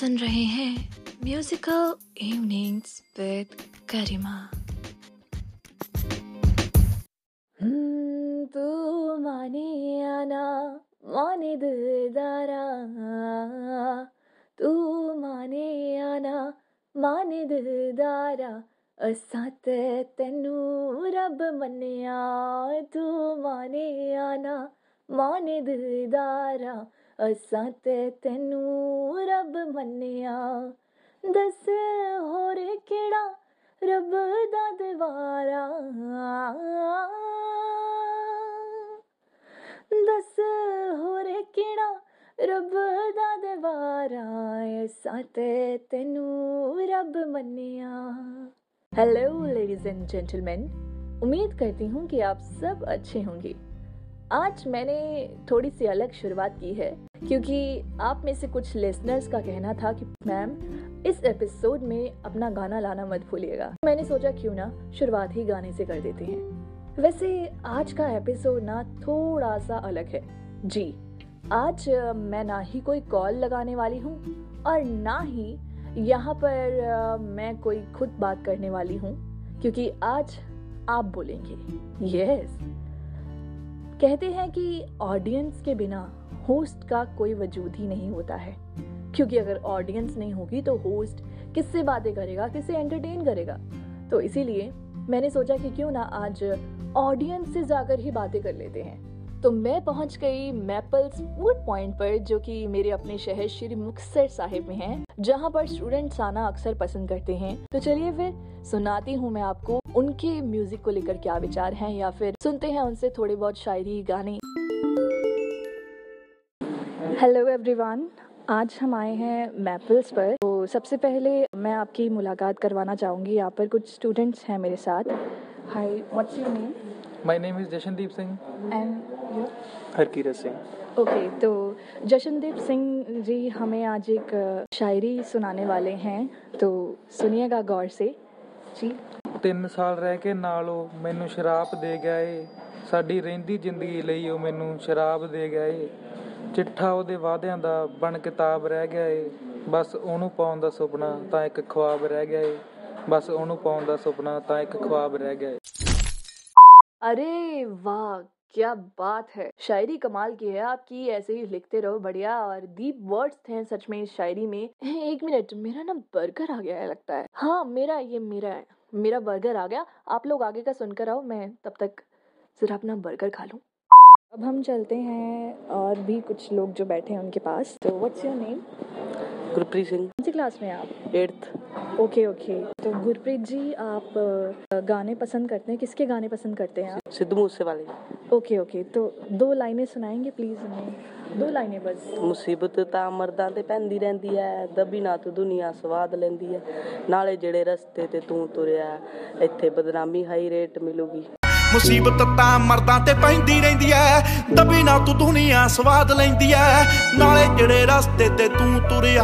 सुन रहे हैं musical evenings with hmm, तू माने आना माने दिलदारा। तू माने आना माने दिलदारा। असां ते तैनू रब मन्नेआ तू माने आना माने दिलदारा। असां ते तैनू रब मन्नेआ दस होर केड़ा रब दा दवारा। दस होर केड़ा रब दा दवारा। असां ते तैनू रब मन्नेआ हेलो लेडीज़ एंड जेंटलमैन उम्मीद करती हूँ कि आप सब अच्छे होंगे। आज मैंने थोड़ी सी अलग शुरुआत की है, क्योंकि आप में से कुछ लिसनर्स का कहना था कि, मैम, इस एपिसोड में अपना गाना लाना मत भूलिएगा। मैंने सोचा, क्यों ना, शुरुआत ही गाने से कर देते हैं। वैसे, आज का एपिसोड ना थोड़ा सा अलग है। जी, आज मैं ना ही कोई कॉल लगाने वाली हूँ और ना ही यहाँ पर मैं कोई खुद बात करने वाली हूँ, क्योंकि आज आप बोलेंगे यस कहते हैं कि ऑडियंस के बिना होस्ट का कोई वजूद ही नहीं होता है। क्योंकि अगर ऑडियंस नहीं होगी तो होस्ट किससे बातें करेगा, किससे एंटरटेन करेगा? तो इसीलिए मैंने सोचा कि क्यों ना आज ऑडियंस से जाकर ही बातें कर लेते हैं। तो मैं पहुँच गई मैपल्स फ़ूड पॉइंट पर जो कि मेरे अपने शहर श्री मुक्तसर साहिब में है जहाँ पर स्टूडेंट्स आना अक्सर पसंद करते हैं। तो चलिए फिर सुनाती हूँ मैं आपको उनके म्यूज़िक को लेकर क्या विचार हैं या फिर सुनते हैं उनसे थोड़े बहुत शायरी गाने। हेलो एवरीवन आज हम आए हैं मैपल्स पर। तो सबसे पहले मैं आपकी मुलाकात करवाना चाहूँगी। यहाँ पर कुछ स्टूडेंट्स हैं मेरे साथ। Hi what's your name my name is Jashandeep Singh and Harkirat Singh okay तो जशनदीप सिंह जी हमें आज एक अ, शायरी सुनाने वाले हैं तो सुनिएगा गौर से जी ਤਿੰਨ ਸਾਲ ਰਹਿ ਕੇ ਨਾਲ ਉਹ ਮੈਨੂੰ ਸ਼ਰਾਬ ਦੇ ਗਿਆ ਏ ਸਾਡੀ ਰਹਿੰਦੀ ਜ਼ਿੰਦਗੀ ਲਈ ਉਹ ਮੈਨੂੰ ਸ਼ਰਾਬ ਦੇ ਗਿਆ ਏ ਚਿੱਠਾ ਉਹਦੇ ਵਾਅਦਿਆਂ ਦਾ ਬਣ ਕਿਤਾਬ ਰਹਿ ਗਿਆ ਏ ਬਸ ਉਹਨੂੰ ਪਾਉਣ ਦਾ ਸੁਪਨਾ ਤਾਂ ਇੱਕ ਖੁਆਬ ਰਹਿ ਗਿਆ ਏ ਬਸ ਉਹਨੂੰ ਪਾਉਣ ਦਾ ਸੁਪਨਾ ਤਾਂ ਇੱਕ ਖੁਆਬ ਰਹਿ ਗਿਆ ਏ अरे वाह! क्या बात है। शायरी कमाल की है आपकी ऐसे ही लिखते रहो, बढ़िया और डीप वर्ड्स थे सच में इस शायरी में। एक मिनट, मेरा ना बर्गर आ गया है, लगता है। हाँ मेरा, ये मेरा है। मेरा बर्गर आ गया। आप लोग आगे का सुनकर आओ, मैं तब तक जरा अपना बर्गर खा लूँ। अब हम चलते हैं और भी कुछ लोग जो बैठे हैं उनके पास। तो what's your name Gurpreet Singh कौन सी क्लास में हैं आप एट्थ ओके ओके तो गुरप्रीत जी आप अ, गाने पसंद करते हैं किसके गाने पसंद करते हैं आप सिद्धू मूसे वाले ओके ओके तो दो लाइनें सुनाएंगे प्लीज हमें दो लाइनें बस ਮੁਸੀਬਤ ਤਾਂ ਮਰਦਾਂ ਤੇ ਪੈਂਦੀ ਰਹਿੰਦੀ ਐ ਦਬੀ ਨਾ ਤੂੰ ਦੁਨੀਆ ਸਵਾਦ ਲੈਂਦੀ ਐ ਨਾਲੇ ਜਿਹੜੇ ਰਸਤੇ ਤੇ ਤੂੰ ਤੁਰਿਆ ਇੱਥੇ ਬਦਨਾਮੀ ਹਾਈ ਰੇਟ ਮਿਲੂਗੀ ਮੁਸੀਬਤ ਤਾਂ ਮਰਦਾਂ ਤੇ ਪੈਂਦੀ ਰਹਿੰਦੀ ਐ ਦਬੀ ਨਾ ਤੂੰ ਦੁਨੀਆ ਸਵਾਦ ਲੈਂਦੀ ਐ ਨਾਲੇ ਜਿਹੜੇ ਰਸਤੇ ਤੇ ਤੂੰ ਤੁਰਿਆ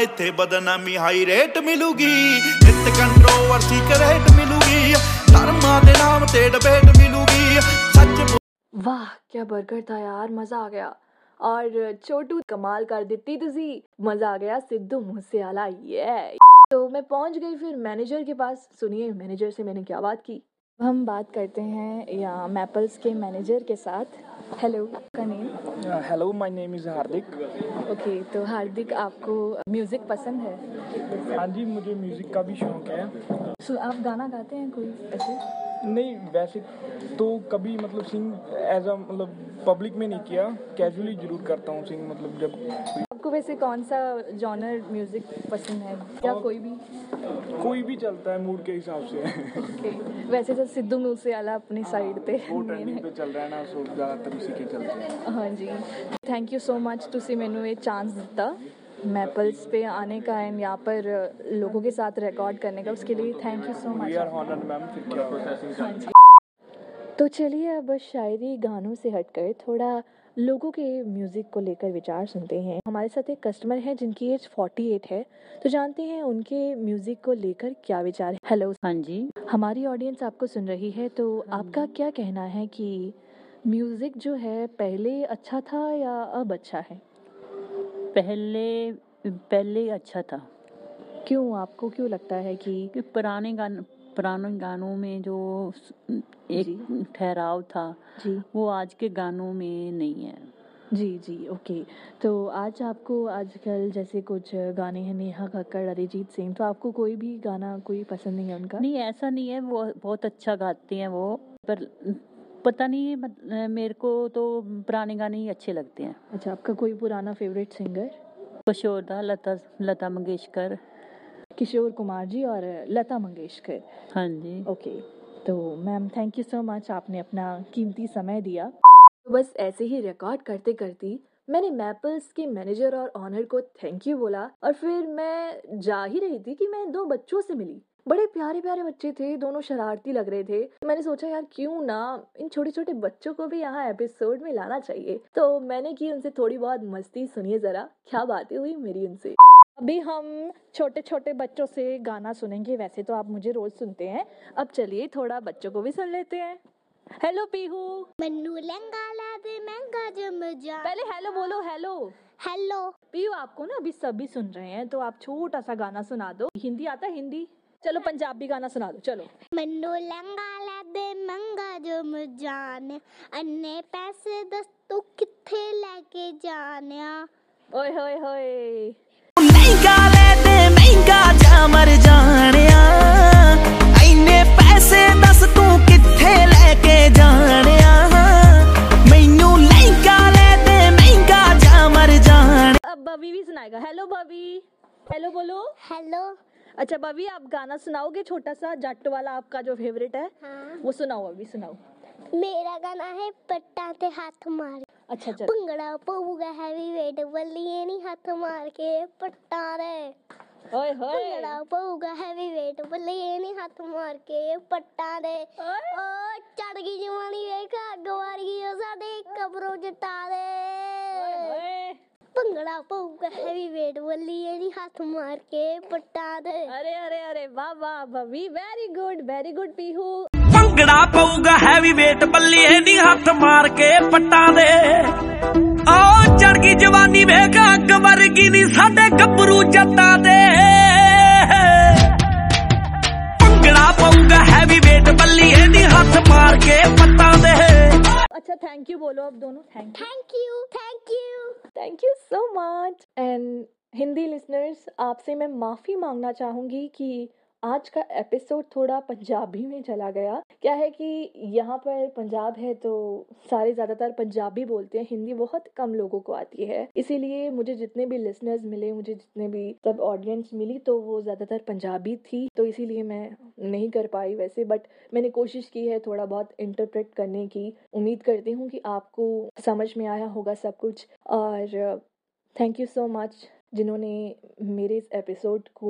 ਇੱਥੇ ਬਦਨਾਮੀ ਹਾਈ ਰੇਟ ਮਿਲੂਗੀ ਇੱਥੇ ਕੰਟਰੋਵਰਸੀ ਕਰੇਟ ਮਿਲੂਗੀ ਧਰਮਾਂ ਦੇ ਨਾਮ ਤੇ ਡਿਬੇਟ ਮਿਲੂਗੀ ਸੱਚ वाह क्या बर्गर था यार मजा आ गया और छोटू कमाल कर देती तुझी मजा आ गया सिद्धू मुझसे आला ये तो मैं पहुंच गई फिर मैनेजर के पास सुनिए मैनेजर से मैंने क्या बात की हम बात करते हैं या मैपल्स के मैनेजर के साथ। हेलो का name hello my name is Hardik okay तो हार्दिक आपको म्यूज़िक पसंद है? हाँ जी मुझे म्यूज़िक का भी शौक है। सो so, आप गाना गाते हैं कोई ऐसे? नहीं वैसे तो कभी मतलब सिंग एज अ मतलब पब्लिक में नहीं किया कैजुअली ज़रूर करता हूँ सिंग मतलब जब आपको वैसे कौन सा जॉनर म्यूजिक पसंद है या कोई भी कोई भी चलता है मूड के हिसाब से Okay. वैसे तो सिद्धू मूसेवाला अपनी साइड पे वो main ट्रेंडिंग है पे चल रहा है ना सो ज़्यादातर उसी के चलते हैं हाँ जी थैंक यू सो मच ਤੁਸੀਂ ਮੈਨੂੰ ਇਹ ਚਾਂਸ ਦਿੱਤਾ मैपल्स पे आने का एंड यहाँ पर अ, लोगों के साथ रिकॉर्ड करने का उसके लिए thank you so we much are honoured ma'am फिर क्या प्रोसेसिंग हाँ जी तो चलिए अब शायरी गानों से हटकर थोड़ा लोगों के म्यूज़िक को लेकर विचार सुनते हैं। हमारे साथ एक कस्टमर है जिनकी एज 48 है। तो जानते हैं उनके म्यूज़िक को लेकर क्या विचार है। हेलो हाँ जी। हमारी ऑडियंस आपको सुन रही है तो आपका क्या कहना है कि म्यूज़िक जो है पहले अच्छा था या अब अच्छा है? पहले पहले अच्छा था। क्यों आपको क्यों लगता है कि कि पुराने गान पुराने गानों में जो एक ठहराव था जी। वो आज के गानों में नहीं है। जी जी ओके। तो आज आपको आजकल जैसे कुछ गाने हैं नेहा कक्कड़ अरिजीत सिंह तो आपको कोई भी गाना कोई पसंद नहीं है उनका? नहीं ऐसा नहीं है वो बहुत अच्छा गाते हैं वो पर पता नहीं मेरे को तो पुराने गाने ही अच्छे लगते हैं। अच्छा आपका कोई पुराना फेवरेट सिंगर किशोरदा लता लता मंगेशकर। किशोर कुमार जी और लता मंगेशकर। हाँ जी। ओके तो ma'am thank you so much आपने अपना कीमती समय दिया। तो बस ऐसे ही रिकॉर्ड करते करती मैंने मैपल्स के मैनेजर और ऑनर को थैंक यू बोला और फिर मैं जा ही रही थी कि मैं दो बच्चों से मिली। बड़े प्यारे प्यारे बच्चे थे दोनों शरारती लग रहे थे। मैंने सोचा यार क्यों ना इन छोटे छोटे बच्चों को भी यहाँ एपिसोड में लाना चाहिए? तो मैंने की उनसे थोड़ी बहुत मस्ती सुनिए जरा क्या बातें हुई मेरी उनसे। अभी हम छोटे छोटे बच्चों से गाना सुनेंगे वैसे तो आप मुझे रोज सुनते हैं। अब चलिए थोड़ा बच्चों को भी सुन लेते हैं। हेलो पीहू मनु लंगा ला दे महँगा जम जा। पहले हेलो बोलो हेलो हेलो पीहू आपको ना अभी सभी सुन रहे हैं तो आप छोटा सा गाना सुना दो। हिंदी आता हिंदी? चलो पंजाबी गाना सुना दो चलो। मनु लंगा ला दे महँगा जम जान। अन्ने पैसे दस तू किथे लेके जाने? ओए होए होए। अच्छा भाभी आप गाना सुनाओगे? छोटा सा जट वाला आपका जो फेवरेट है हाँ। वो सुनाओ अभी सुनाओ। मेरा गाना है पट्टा ते हाथ मार अच्छा, अच्छा। चल भंगड़ा पऊगा हैवी वेट बल्लिए नहीं हाथ मार के पट्टा रे। ओए होए। भंगड़ा पऊगा हैवी वेट बल्लिए नहीं हाथ मार के पट्टा रे। ओ चढ़ गई जवानी वे का गवारी ओ साडे कब्रों जटा रे। ਭੰਗੜਾ ਪਊਗਾ ਹੈਵੀ ਵੇਟ ਬੱਲੀਏ ਨਹੀਂ ਹੱਥ ਮਾਰ ਕੇ ਪੱਟਾਂ ਦੇ अरे अरे अरे वाह वाह बबी very good very good Pihu bhangra ਪਊਗਾ ਹੈਵੀ ਵੇਟ ਬੱਲੀਏ ਨੀ ਹੱਥ ਮਾਰ ਕੇ ਪੱਟਾਂ ਦੇ ਓ ਚੜ ਗਈ ਜਵਾਨੀ ਵੇਖ ਅੱਗ ਵਰਗੀ ਨੀ ਸਾਡੇ ਗੱਭਰੂ ਜੱਟਾਂ ਦੇ ਭੰਗੜਾ ਪਊਗਾ ਹੈਵੀ ਵੇਟ ਬੱਲੀਏ ਨੀ ਹੱਥ ਮਾਰ ਕੇ ਪੱਟਾਂ ਦੇ अच्छा थैंक यू बोलो अब दोनों thank you thank you thank you thank you so much and Hindi listeners आपसे मैं माफ़ी मांगना चाहूँगी कि आज का एपिसोड थोड़ा पंजाबी में चला गया क्या है कि यहाँ पर पंजाब है तो सारे ज़्यादातर पंजाबी बोलते हैं, हिंदी बहुत कम लोगों को आती है। इसीलिए मुझे जितने भी लिसनर्स मिले, मुझे जितने भी सब ऑडियंस मिली तो वो ज़्यादातर पंजाबी थी तो इसीलिए मैं नहीं कर पाई वैसे। बट मैंने कोशिश की है थोड़ा बहुत इंटरप्रेट करने की। उम्मीद करती हूँ कि आपको समझ में आया होगा सब कुछ। और थैंक यू सो मच जिन्होंने मेरे इस एपिसोड को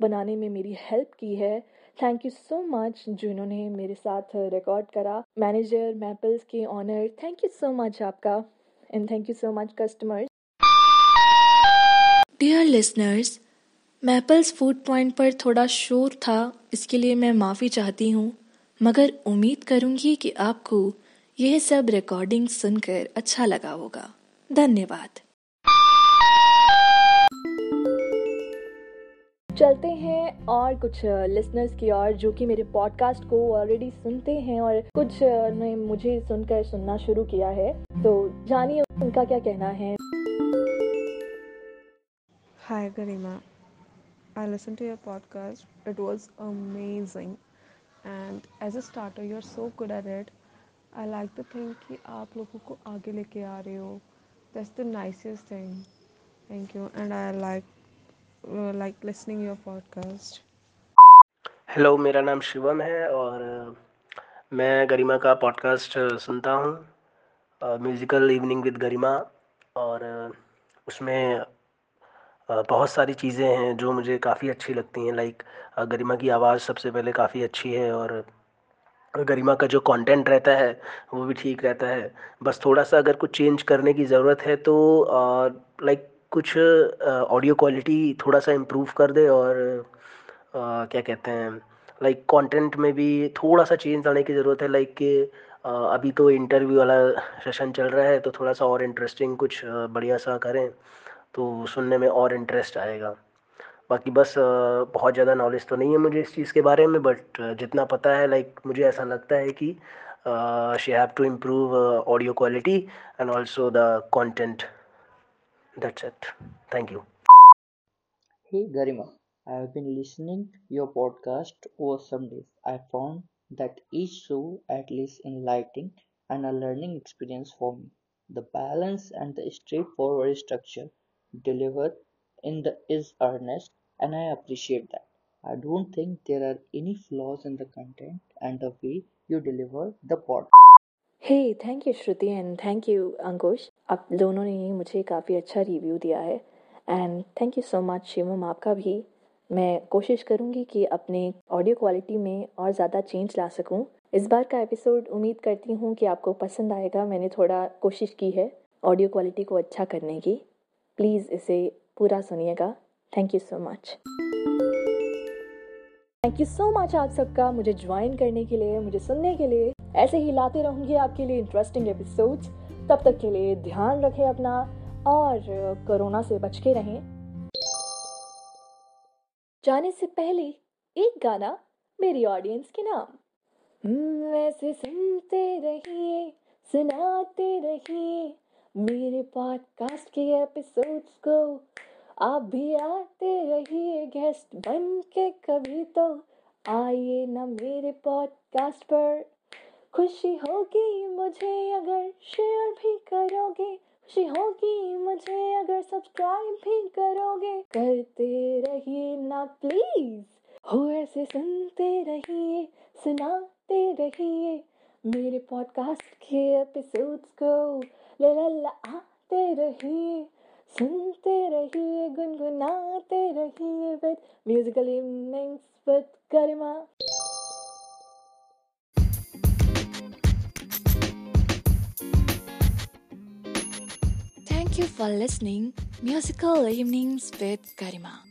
बनाने में मेरी हेल्प की है। थैंक यू सो मच जिन्होंने मेरे साथ रिकॉर्ड करा। मैनेजर मैपल्स के owner thank you so much आपका। And thank you so much customers dear listeners Maples food point पर थोड़ा शोर था, इसके लिए मैं माफ़ी चाहती हूँ। मगर उम्मीद करूँगी कि आपको यह सब रिकॉर्डिंग सुनकर अच्छा लगा होगा। धन्यवाद। चलते हैं और कुछ लिसनर्स की ओर, जो कि मेरे पॉडकास्ट को ऑलरेडी सुनते हैं और कुछ ने मुझे सुनकर सुनना शुरू किया है। तो जानिए उनका क्या कहना है। Hi Garima I listen to your podcast it was amazing and as a starter you are so good at it I like the thing कि आप लोगों को आगे लेके आ रहे हो. That's the nicest thing thank you and I like like listening your podcast. Hello मेरा नाम शिवम है और मैं गरिमा का पॉडकास्ट सुनता हूँ म्यूज़िकल इवनिंग विद गरिमा और उसमें बहुत सारी चीज़ें हैं जो मुझे काफ़ी अच्छी लगती हैं लाइक गरिमा की आवाज़ सबसे पहले काफ़ी अच्छी है और गरिमा का जो कंटेंट रहता है, वो भी ठीक रहता है बस थोड़ा सा अगर कुछ चेंज करने की ज़रूरत है तो लाइक कुछ ऑडियो क्वालिटी थोड़ा सा इम्प्रूव कर दे और क्या कहते हैं लाइक कंटेंट में भी थोड़ा सा चेंज लाने की ज़रूरत है लाइक कि अभी तो इंटरव्यू वाला सेशन चल रहा है तो थोड़ा सा और इंटरेस्टिंग कुछ बढ़िया सा करें तो सुनने में और इंटरेस्ट आएगा। बाकी बस बहुत ज़्यादा नॉलेज तो नहीं है मुझे इस चीज़ के बारे में बट जितना पता है लाइक मुझे ऐसा लगता है कि she have to improve audio quality and also the content That's it. Thank you. Hey Garima, I have been listening your podcast over some days. I found that each show at least enlightening and a learning experience for me. The balance and the straightforward structure delivered in the is earnest and I appreciate that. I don't think there are any flaws in the content and the way you deliver the podcast. Hey, thank you, Shruti, and thank you, Ankush. आप दोनों ने ही मुझे काफ़ी अच्छा review दिया है। And thank you so much Shivam, आपका भी। मैं कोशिश करूँगी कि अपने ऑडियो क्वालिटी में और ज़्यादा चेंज ला सकूँ। इस बार का एपिसोड उम्मीद करती हूँ कि आपको पसंद आएगा। मैंने थोड़ा कोशिश की है ऑडियो क्वालिटी को अच्छा करने की। प्लीज़ इसे पूरा सुनिएगा। Thank you so much thank you so much आप सबका मुझे ज्वाइन करने के लिए, मुझे सुनने के लिए। ऐसे ही लाते रहूँगी आपके लिए इंटरेस्टिंग एपिसोड्स तब तक के लिए ध्यान रखें अपना और कोरोना से बच के रहें। जाने से पहले एक गाना मेरी ऑडियंस के नाम। हम्म, वैसे सुनते रहिए सुनाते रहिए मेरे पॉडकास्ट के एपिसोड्स को। आप भी आते रहिए गेस्ट बन के कभी तो। आइए ना मेरे पॉडकास्ट पर। खुशी होगी मुझे अगर शेयर भी करोगे। खुशी होगी मुझे अगर सब्सक्राइब भी करोगे। करते रहिए ना प्लीज़ हो ऐसे सुनते रहिए, सुनाते रहिए। मेरे पॉडकास्ट के एपिसोड्स को ला आते रहिए। सुनते रहिए, गुनगुनाते रहिए with musical evenings with Garima Thank you for listening Musical Evenings with Garima.